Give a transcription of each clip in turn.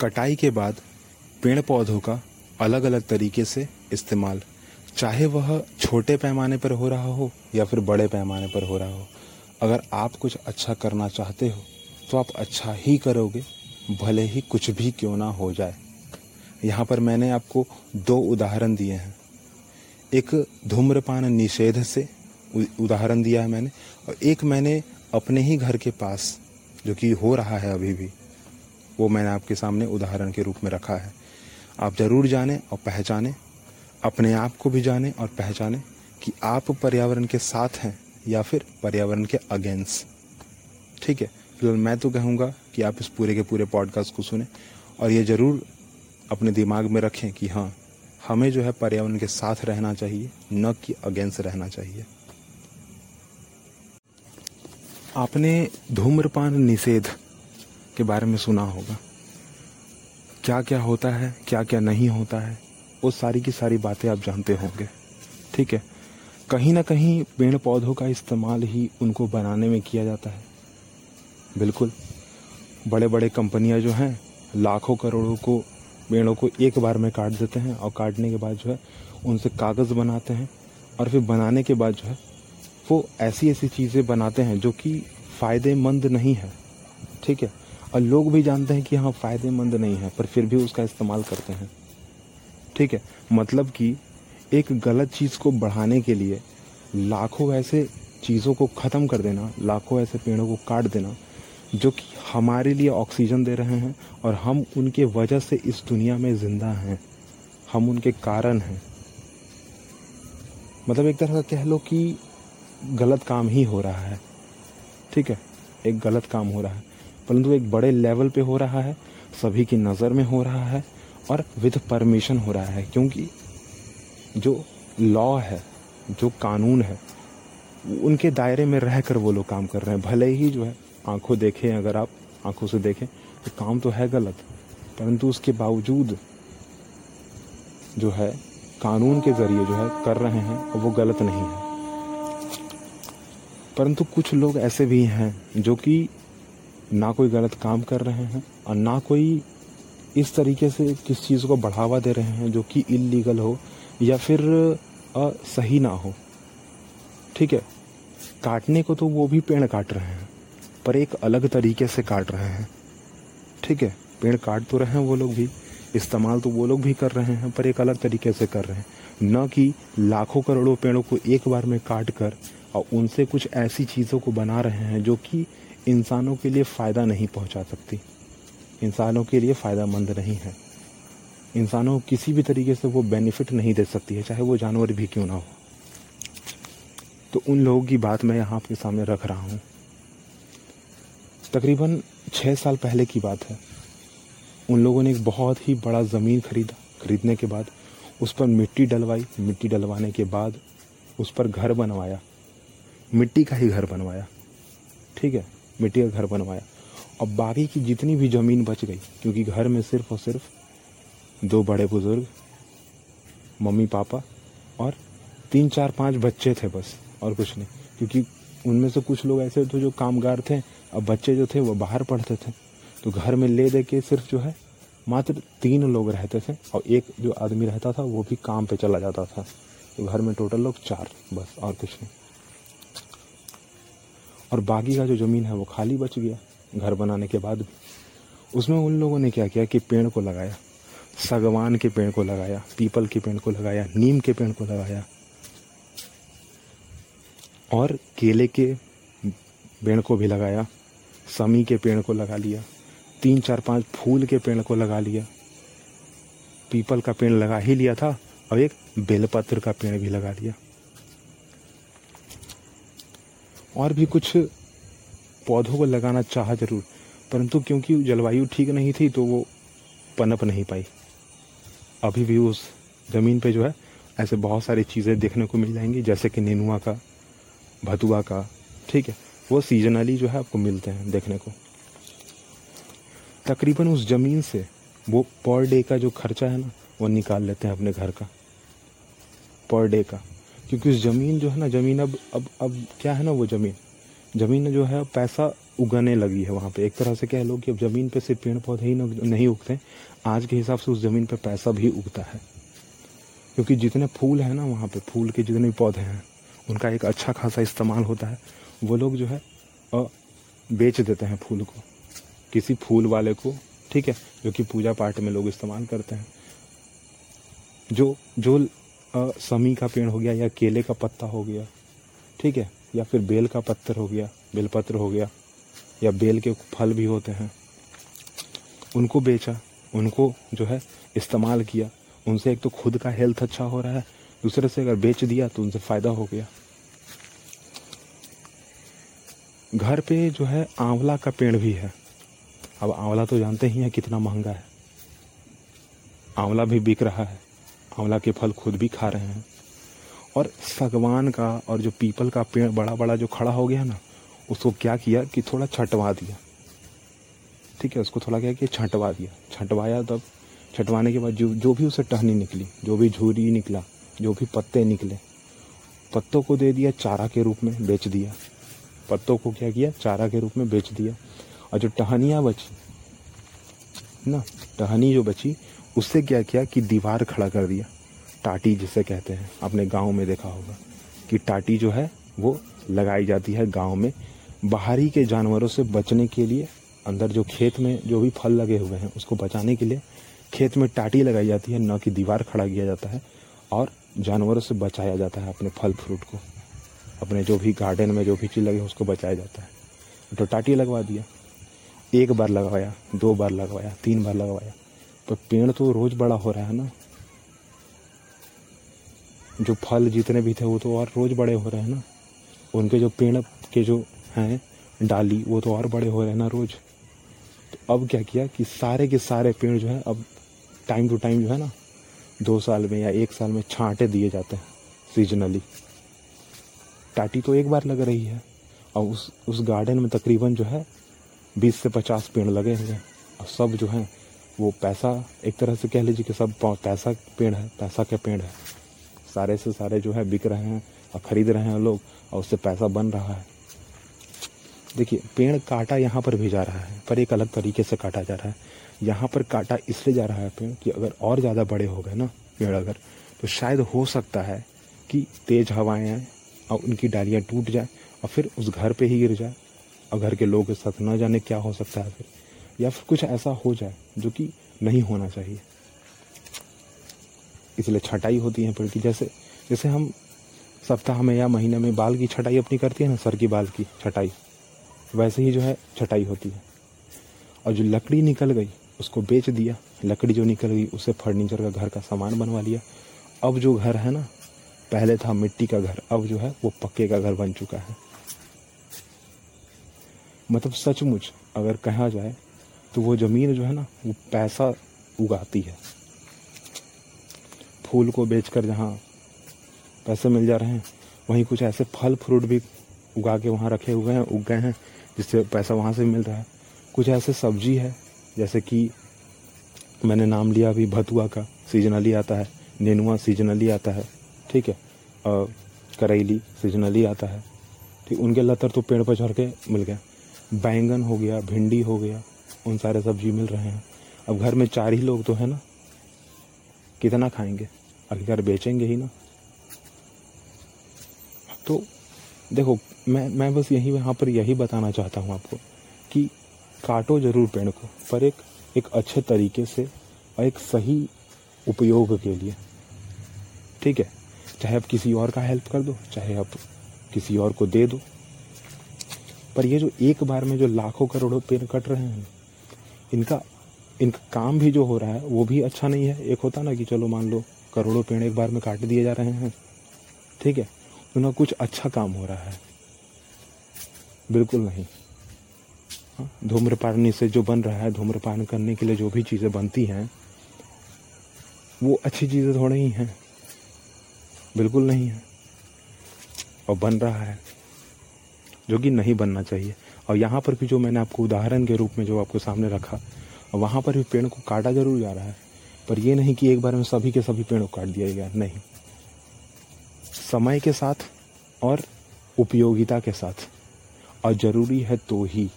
कटाई के बाद पेड़ पौधों का अलग अलग तरीके से इस्तेमाल, चाहे वह छोटे पैमाने पर हो रहा हो या फिर बड़े पैमाने पर हो रहा हो। अगर आप कुछ अच्छा करना चाहते हो तो आप अच्छा ही करोगे, भले ही कुछ भी क्यों ना हो जाए। यहाँ पर मैंने आपको दो उदाहरण दिए हैं। एक धूम्रपान निषेध से उदाहरण दिया है मैंने, और एक मैंने अपने ही घर के पास, जो कि हो रहा है अभी भी वो मैंने आपके सामने उदाहरण के रूप में रखा है। आप ज़रूर जानें और पहचानें, अपने आप को भी जानें और पहचानें कि आप पर्यावरण के साथ हैं या फिर पर्यावरण के अगेंस्ट। ठीक है, फ़िलहाल मैं तो कहूँगा कि आप इस पूरे के पूरे पॉडकास्ट को सुने और ये ज़रूर अपने दिमाग में रखें कि हाँ हमें जो है पर्यावरण के साथ रहना चाहिए, न कि अगेंस्ट रहना चाहिए। आपने धूम्रपान निषेध के बारे में सुना होगा। क्या क्या होता है, क्या क्या नहीं होता है, वो सारी की सारी बातें आप जानते होंगे। ठीक है? कहीं ना कहीं पेड़ पौधों का इस्तेमाल ही उनको बनाने में किया जाता है। बिल्कुल। बड़े बड़े कंपनियाँ जो हैं, लाखों करोड़ों को, पेड़ों को एक बार में काट देते हैं और काटने के बाद जो है, उनसे कागज़ बनाते हैं और फिर बनाने के बाद जो है, वो ऐसी ऐसी चीज़ें बनाते हैं जो कि फ़ायदेमंद नहीं है। ठीक है? और लोग भी जानते हैं कि हाँ फ़ायदेमंद नहीं है, पर फिर भी उसका इस्तेमाल करते हैं। ठीक है? मतलब कि एक गलत चीज़ को बढ़ाने के लिए लाखों ऐसे चीज़ों को ख़त्म कर देना, लाखों ऐसे पेड़ों को काट देना, जो कि हमारे लिए ऑक्सीजन दे रहे हैं और हम उनके वजह से इस दुनिया में ज़िंदा हैं। हम उनके कारण हैं। मतलब एक तरह का कह लो कि गलत काम ही हो रहा है। ठीक है? एक गलत काम हो रहा है। परंतु एक बड़े लेवल पे हो रहा है, सभी की नज़र में हो रहा है और विद परमिशन हो रहा है, क्योंकि जो लॉ है, जो कानून है, उनके दायरे में रह कर वो लोग काम कर रहे हैं। भले ही जो है, आँखों देखें, अगर आप आँखों से देखें तो काम तो है गलत, परंतु उसके बावजूद जो है, कानून के ज़रिए जो है कर रहे हैं, और वो गलत नहीं है। परंतु कुछ लोग ऐसे भी हैं, जो कि ना कोई गलत काम कर रहे हैं और ना कोई इस तरीके से किस चीज़ को बढ़ावा दे रहे हैं जो कि इलीगल हो या फिर आ, सही ना हो। ठीक है? काटने को तो वो भी पेड़ काट रहे हैं पर एक अलग तरीके से काट रहे हैं। ठीक है? पेड़ काट तो रहे हैं वो लोग भी इस्तेमाल तो वो लोग भी कर रहे हैं पर एक अलग तरीके से कर रहे हैं। न कि लाखों करोड़ों पेड़ों को एक बार में काट कर और उनसे कुछ ऐसी चीज़ों को बना रहे हैं जो कि इंसानों के लिए फ़ायदा नहीं पहुँचा सकती। इंसानों के लिए फ़ायदा नहीं है। इंसानों को किसी भी तरीके से वो बेनिफिट नहीं दे सकती है, चाहे वो जानवर भी क्यों ना हो। तो उन लोगों की बात मैं यहाँ आपके सामने रख रहा हूँ। तकरीबन छः साल पहले की बात है। उन लोगों ने एक बहुत ही बड़ा ज़मीन खरीदा। खरीदने के बाद उस पर मिट्टी डलवाई। मिट्टी डलवाने के बाद उस पर घर बनवाया। मिट्टी का ही घर बनवाया। ठीक है? मिट्टी का घर बनवाया। और बाकी की जितनी भी ज़मीन बच गई, क्योंकि घर में सिर्फ़ और सिर्फ़ दो बड़े बुज़ुर्ग, मम्मी, पापा और तीन, चार, पाँच बच्चे थे बस, और कुछ नहीं। क्योंकि उनमें से कुछ लोग ऐसे थे जो कामगार थे, अब बच्चे जो थे वो बाहर पढ़ते थे। तो घर में ले दे के सिर्फ़ जो है, मात्र तीन लोग रहते थे, और एक जो आदमी रहता था वो भी काम पे चला जाता था। तो घर में टोटल लोग चार, बस, और कुछ नहीं। और बाकी का जो ज़मीन है वो खाली बच गया घर बनाने के बाद भी। उसमें उन लोगों ने क्या किया कि पेड़ को लगाया, सागवान के पेड़ को लगाया, पीपल के पेड़ को लगाया, नीम के पेड़ को लगाया। और केले के पेड़ को भी लगाया, समी के पेड़ को लगा लिया, तीन, चार, पाँच फूल के पेड़ को लगा लिया। पीपल का पेड़ लगा ही लिया था और एक बेलपत्र का पेड़ भी लगा लिया। और भी कुछ पौधों को लगाना चाह ज़रूर, परंतु क्योंकि जलवायु ठीक नहीं थी तो वो पनप नहीं पाई। अभी भी उस ज़मीन पे जो है, ऐसे बहुत सारी चीज़ें देखने को मिल जाएँगी, जैसे कि नेनुआ का भतुआ का, ठीक है, वो सीजनली जो है आपको मिलते हैं देखने को। तकरीबन उस ज़मीन से वो पर डे का जो खर्चा है ना, वो निकाल लेते हैं अपने घर का। पर डे का। क्योंकि ज़मीन जो है ना, ज़मीन अब अब अब क्या है ना वो ज़मीन? ज़मीन जो है, पैसा उगाने लगी है वहाँ पे। एक तरह से कह लो कि अब ज़मीन पे सिर्फ़ पेड़ पौधे ही नहीं उगते आज के हिसाब से उस ज़मीन पे पैसा भी उगता है। क्योंकि जितने फूल हैं ना वहाँ पे, फूल के जितने पौधे हैं, उनका एक अच्छा खासा इस्तेमाल होता है। वो लोग जो है बेच देते हैं फूल को। किसी फूल वाले को, ठीक है, जो कि पूजा पाठ में लोग इस्तेमाल करते हैं। जो जो समी का पेड़ हो गया या केले का पत्ता हो गया, ठीक है? या फिर बेल का पत्थर हो गया बेलपत्र हो गया, या बेल के फल भी होते हैं। उनको बेचा, उनको जो है इस्तेमाल किया। उनसे एक तो खुद का हेल्थ अच्छा हो रहा है, दूसरे से अगर बेच दिया तो उनसे फ़ायदा हो गया। घर पे जो है आंवला का पेड़ भी है। अब आंवला तो जानते ही हैं कितना महँगा है। आंवला भी बिक रहा है। आंवला के फल खुद भी खा रहे हैं। और सागवान का और जो पीपल का पेड़ बड़ा बड़ा जो खड़ा हो गया ना, उसको क्या किया कि थोड़ा छटवा दिया। ठीक है, उसको थोड़ा क्या किया, छटवा दिया। छटवाया तब, छटवाने के बाद जो जो भी उसे टहनी निकली, जो भी झूरी निकला, जो भी पत्ते निकले, पत्तों को दे दिया चारा के रूप में, बेच दिया। पत्तों को क्या किया, चारा के रूप में बेच दिया। और जो टहनियाँ बची, ना, टहनी जो बची उससे क्या किया कि दीवार खड़ा कर दिया। टाटी जिसे कहते हैं अपने गाँव में देखा होगा कि टाटी जो है, वो लगाई जाती है गाँव में बाहरी के जानवरों से बचने के लिए। अंदर जो खेत में जो भी फल लगे हुए हैं, उसको बचाने के लिए खेत में टाटी लगाई जाती है, न कि दीवार खड़ा किया जाता है और जानवरों से बचाया जाता है अपने फल फ्रूट को। अपने जो भी गार्डन में जो भी चीज़ लगे उसको बचाया जाता है। तो टाटी लगवा दिया। एक बार लगवाया, दो बार लगवाया, तीन बार लगवाया। तो पेड़ तो रोज़ बड़ा हो रहा है ना। जो फल जितने भी थे वो तो और रोज़ बड़े हो रहे हैं ना। उनके जो पेड़ के जो हैं, डाली, वो तो और बड़े हो रहे हैं ना रोज़। तो अब क्या किया कि सारे के सारे पेड़ जो है अब टाइम टू टाइम जो है ना, दो साल में या एक साल में छांटे दिए जाते हैं सीजनली टाटी तो एक बार लग रही है, और उस उस गार्डन में तकरीबन जो है, बीस से पचास पेड़ लगे हुए और सब जो है वो पैसा, एक तरह से कह लीजिए कि सब पैसा पेड़ है, पैसा के पेड़ है। सारे से सारे जो है बिक रहे हैं और ख़रीद रहे हैं लोग और उससे पैसा बन रहा है। देखिए, पेड़ काटा यहाँ पर भी जा रहा है, पर एक अलग तरीके से काटा जा रहा है। यहाँ पर काटा इसलिए जा रहा है पेड़ कि अगर और ज़्यादा बड़े हो गए ना पेड़ अगर तो शायद हो सकता है कि तेज़ हवाएँ आए और उनकी डालियाँ टूट जाए और फिर उस घर पे ही गिर जाए और घर के लोगों के साथ न जाने क्या हो सकता है फिर। या फिर कुछ ऐसा हो जाए जो कि नहीं होना चाहिए। इसलिए छटाई होती है पेड़ की जैसे जैसे हम सप्ताह में या महीने में बाल की छटाई अपनी करती है ना, सर की बाल की छटाई, वैसे ही जो है छटाई होती है। और जो लकड़ी निकल गई, उसको बेच दिया, लकड़ी जो निकल गई उससे फर्नीचर का घर का सामान बनवा लिया। अब जो घर है ना, पहले था मिट्टी का घर, अब जो है वो पक्के का घर बन चुका है। मतलब सचमुच अगर कहा जाए तो वो ज़मीन जो है ना, वो पैसा उगाती है। फूल को बेचकर जहाँ पैसे मिल जा रहे हैं, वहीं कुछ ऐसे फल फ्रूट भी उगा के वहाँ रखे हुए हैं, उग गए हैं, जिससे पैसा वहाँ से मिल रहा है। कुछ ऐसे सब्ज़ी है, जैसे कि मैंने नाम लिया अभी, भतुआ का सीजनली आता है, नेनुआ सीजनली आता है, ठीक है और करेली सीजनली आता है, ठीक, उनके लतर तो पेड़ पर चढ़ के मिल गया बैंगन हो गया, भिंडी हो गया उन सारे सब्ज़ी मिल रहे हैं। अब घर में चार ही लोग तो है ना। कितना खाएँगे? आखिरकार बेचेंगे ही ना। तो देखो, मैं मैं बस यही, यहाँ पर यही बताना चाहता हूँ आपको कि काटो ज़रूर पेड़ को, पर एक एक अच्छे तरीके से और एक सही उपयोग के लिए। ठीक है? चाहे आप किसी और का हेल्प कर दो, चाहे आप किसी और को दे दो। पर ये जो एक बार में जो लाखों करोड़ों पेड़ कट रहे हैं इनका इनका काम भी जो हो रहा है वो भी अच्छा नहीं है। एक होता ना कि चलो मान लो करोड़ों पेड़ एक बार में काट दिए जा रहे हैं। ठीक है? उनका कुछ अच्छा काम हो रहा है। बिल्कुल नहीं। हाँ, धूम्रपानी से जो बन रहा है धूम्रपान करने के लिए जो भी चीज़ें बनती हैं वो अच्छी चीज़ें थोड़ी ही हैं। बिल्कुल नहीं है। और बन रहा है। जो कि नहीं बनना चाहिए। और यहाँ पर भी जो मैंने आपको उदाहरण के रूप में जो आपको सामने रखा, वहाँ पर भी पेड़ को काटा ज़रूर जा रहा है। पर ये नहीं कि एक बार में सभी के सभी पेड़ को काट दिया गया, नहीं। समय के साथ और उपयोगिता के साथ। और ज़रूरी है तो ही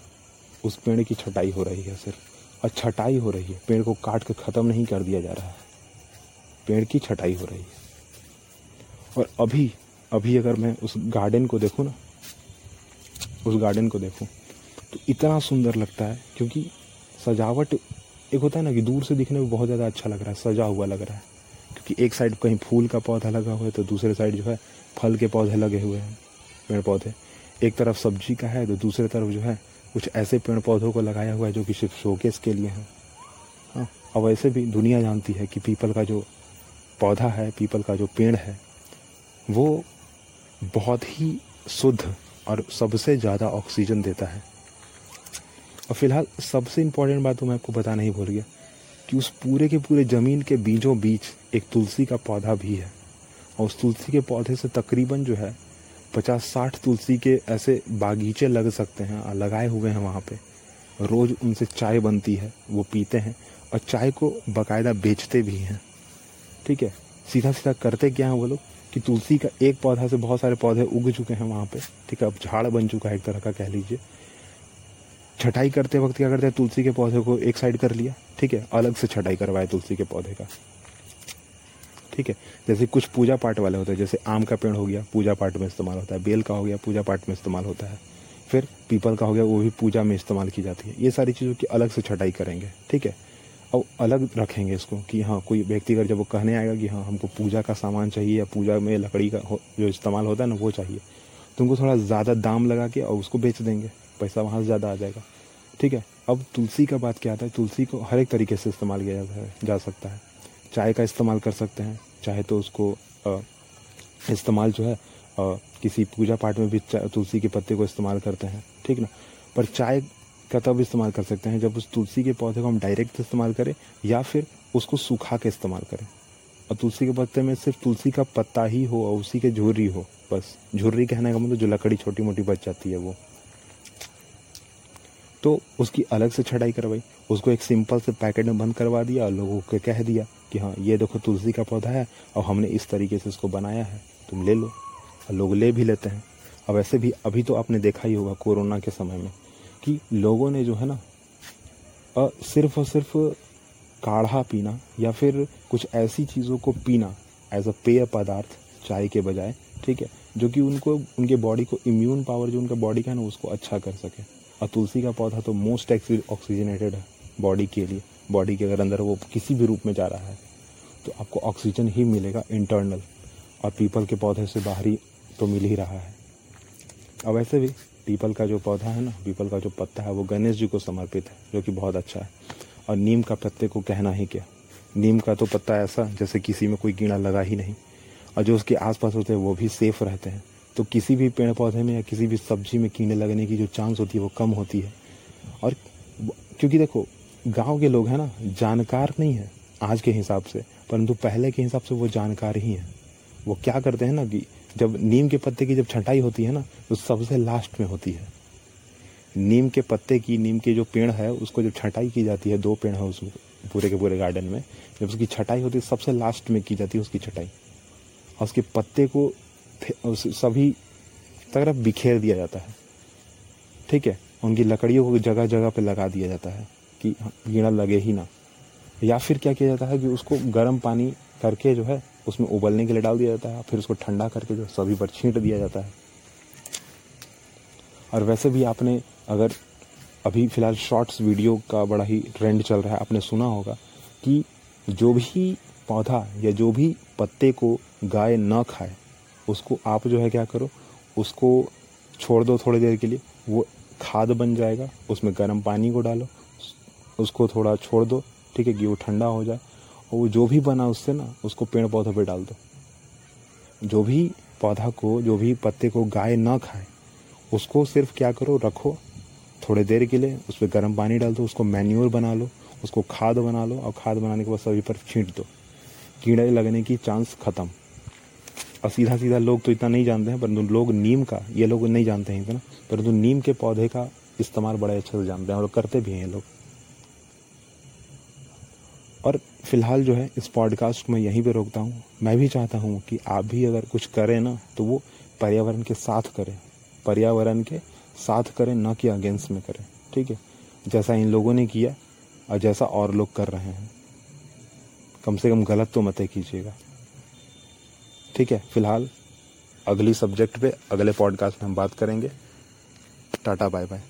उस पेड़ की छटाई हो रही है सिर्फ़। और छटाई हो रही है, पेड़ को काट कर ख़त्म नहीं कर दिया जा रहा है। पेड़ की छटाई हो रही है। और अभी अभी अगर मैं उस गार्डन को देखूँ ना उस गार्डन को देखूँ तो इतना सुंदर लगता है, क्योंकि सजावट एक होता है ना कि दूर से दिखने में बहुत ज़्यादा अच्छा लग रहा है, सजा हुआ लग रहा है। क्योंकि एक साइड कहीं फूल का पौधा लगा हुआ है तो दूसरे साइड जो है, फल के पौधे लगे हुए हैं, पेड़ पौधे। एक तरफ़ सब्ज़ी का है तो दूसरे तरफ़ जो है, कुछ ऐसे पेड़ पौधों को लगाया हुआ है, जो कि सिर्फ़ शोकेस के लिए हैं। हाँ और वैसे भी दुनिया जानती है कि पीपल का जो पौधा है पीपल का जो पेड़ है, वो बहुत ही शुद्ध और सबसे ज़्यादा ऑक्सीजन देता है। और फ़िलहाल सबसे इम्पोर्टेंट बात तो मैं आपको बताना ही भूल गया कि उस पूरे के पूरे ज़मीन के बीचों बीच एक तुलसी का पौधा भी है। और उस तुलसी के पौधे से तकरीबन जो है पचास साठ तुलसी के ऐसे बागीचे लग सकते हैं और लगाए हुए हैं वहाँ पे। रोज़ उनसे चाय बनती है, वो पीते हैं और चाय को बाकायदा बेचते भी हैं। ठीक है? सीधा सीधा करते क्या हैं वो लोग? कि तुलसी का एक पौधा से बहुत सारे पौधे उग चुके हैं वहाँ पे। ठीक है, अब झाड़ बन चुका है एक तरह का कह लीजिए। छटाई करते वक्त क्या करते हैं, तुलसी के पौधे को एक साइड कर लिया। ठीक है, अलग से छटाई करवाए तुलसी के पौधे का। ठीक है, जैसे कुछ पूजा पाठ वाले होते हैं, जैसे आम का पेड़ हो गया, पूजा पाठ में इस्तेमाल होता है। बेल का हो गया, पूजा पाठ में इस्तेमाल होता है। फिर पीपल का हो गया, वो भी पूजा में इस्तेमाल की जाती है। ये सारी चीज़ों की अलग से छटाई करेंगे। ठीक है और अलग रखेंगे इसको कि हाँ कोई व्यक्ति अगर जब वो कहने आएगा कि हाँ हमको पूजा का सामान चाहिए या पूजा में लकड़ी का जो इस्तेमाल होता है ना, वो चाहिए तो उनको थोड़ा ज़्यादा दाम लगा के और उसको बेच देंगे। पैसा वहाँ से ज़्यादा आ जाएगा। ठीक है? अब तुलसी का बात क्या आता है? तुलसी को हर एक तरीके से इस्तेमाल किया जाता है, जा सकता है। चाय का इस्तेमाल कर सकते हैं। चाहे तो उसको इस्तेमाल जो है किसी पूजा पाठ में भी तुलसी के पत्ते को इस्तेमाल करते हैं। ठीक ना? पर चाय का तब इस्तेमाल कर सकते हैं। जब उस तुलसी के पौधे को हम डायरेक्ट इस्तेमाल करें या फिर उसको सूखा के इस्तेमाल करें। और तुलसी के पत्ते में सिर्फ़ तुलसी का पत्ता ही हो और उसी के झुर्री हो, बस। झुर्री कहने का मतलब जो लकड़ी छोटी मोटी बच जाती है वो। तो उसकी अलग से छटाई करवाई। उसको एक सिंपल से पैकेट में बंद करवा दिया और लोगों को कह दिया कि हाँ ये देखो तुलसी का पौधा है और हमने इस तरीके से इसको बनाया है। तुम ले लो। और लोग ले भी लेते हैं। अब ऐसे भी अभी तो आपने देखा ही होगा कोरोना के समय में। कि लोगों ने जो है ना सिर्फ़ और सिर्फ़ काढ़ा पीना या फिर कुछ ऐसी चीज़ों को पीना एज अ पेय पदार्थ चाय के बजाय, ठीक है, जो कि उनको, उनके बॉडी को इम्यून पावर जो उनका बॉडी का है ना, उसको अच्छा कर सके। और तुलसी का पौधा तो मोस्ट ऑक्सीजनेटेड है बॉडी के लिए। बॉडी के अगर अंदर वो किसी भी रूप में जा रहा है तो आपको ऑक्सीजन ही मिलेगा इंटरनल और पीपल के पौधे से बाहरी तो मिल ही रहा है। अब वैसे भी पीपल का जो पौधा है ना, पीपल का जो पत्ता है, वो गणेश जी को समर्पित है, जो कि बहुत अच्छा है। और नीम का पत्ते को कहना ही क्या? नीम का तो पत्ता ऐसा, जैसे किसी में कोई कीड़ा लगा ही नहीं। और जो उसके आसपास होते हैं, वो भी सेफ़ रहते हैं। तो किसी भी पेड़ पौधे में या किसी भी सब्ज़ी में कीड़े लगने की जो चांस होती है, वो कम होती है। और क्योंकि देखो, गाँव के लोग हैं ना, जानकार नहीं है आज के हिसाब से, परंतु पहले के हिसाब से वो जानकार ही हैं। वो क्या करते हैं ना कि जब नीम के पत्ते की जब छंटाई होती है ना तो सबसे लास्ट में होती है। नीम के पत्ते की, नीम के जो पेड़ है, उसको जब छटाई की जाती है, दो पेड़ है उस पूरे के पूरे गार्डन में, जब उसकी छटाई होती है, सबसे लास्ट में की जाती है उसकी छटाई। और उसके पत्ते को उस सभी तरफ़ बिखेर दिया जाता है। ठीक है? उनकी लकड़ियों को जगह जगह पे लगा दिया जाता है कि कीड़ा लगे ही ना। या फिर क्या किया जाता है कि उसको गर्म पानी करके जो है उसमें उबलने के लिए डाल दिया जाता है, फिर उसको ठंडा करके जो सभी पर छींट दिया जाता है। और वैसे भी आपने अगर अभी फ़िलहाल शॉर्ट्स वीडियो का बड़ा ही ट्रेंड चल रहा है, आपने सुना होगा कि जो भी पौधा या जो भी पत्ते को गाय न खाए, उसको आप जो है क्या करो, उसको छोड़ दो थोड़ी देर के लिए, वो खाद बन जाएगा, उसमें गर्म पानी को डालो, उसको थोड़ा छोड़ दो, ठीक है, कि वो ठंडा हो जाए। और वो जो भी बना उससे ना, उसको पेड़ पौधों पे डाल दो। जो भी पौधा को, जो भी पत्ते को गाय ना खाए, उसको सिर्फ़ क्या करो, रखो। थोड़ी देर के लिए उस पर गर्म पानी डाल दो, उसको मैन्योर बना लो, उसको खाद बना लो और खाद बनाने के बाद सभी पर छींट दो। कीड़े लगने की चांस ख़त्म। और सीधा सीधा लोग तो इतना नहीं जानते हैं, परंतु लोग नीम का, ये लोग नहीं जानते हैं इतना, परंतु नीम के पौधे का इस्तेमाल बड़े अच्छे से जानते हैं और करते भी हैं लोग। और फ़िलहाल जो है, इस पॉडकास्ट को मैं यहीं पे रोकता हूँ। मैं भी चाहता हूँ कि आप भी अगर कुछ करें ना तो वो पर्यावरण के साथ करें। पर्यावरण के साथ करें, ना कि अगेंस्ट में करें। ठीक है? जैसा इन लोगों ने किया और जैसा और लोग कर रहे हैं। कम से कम गलत तो मत कीजिएगा। ठीक है? फ़िलहाल अगली सब्जेक्ट पे अगले पॉडकास्ट में हम बात करेंगे। Tata bye bye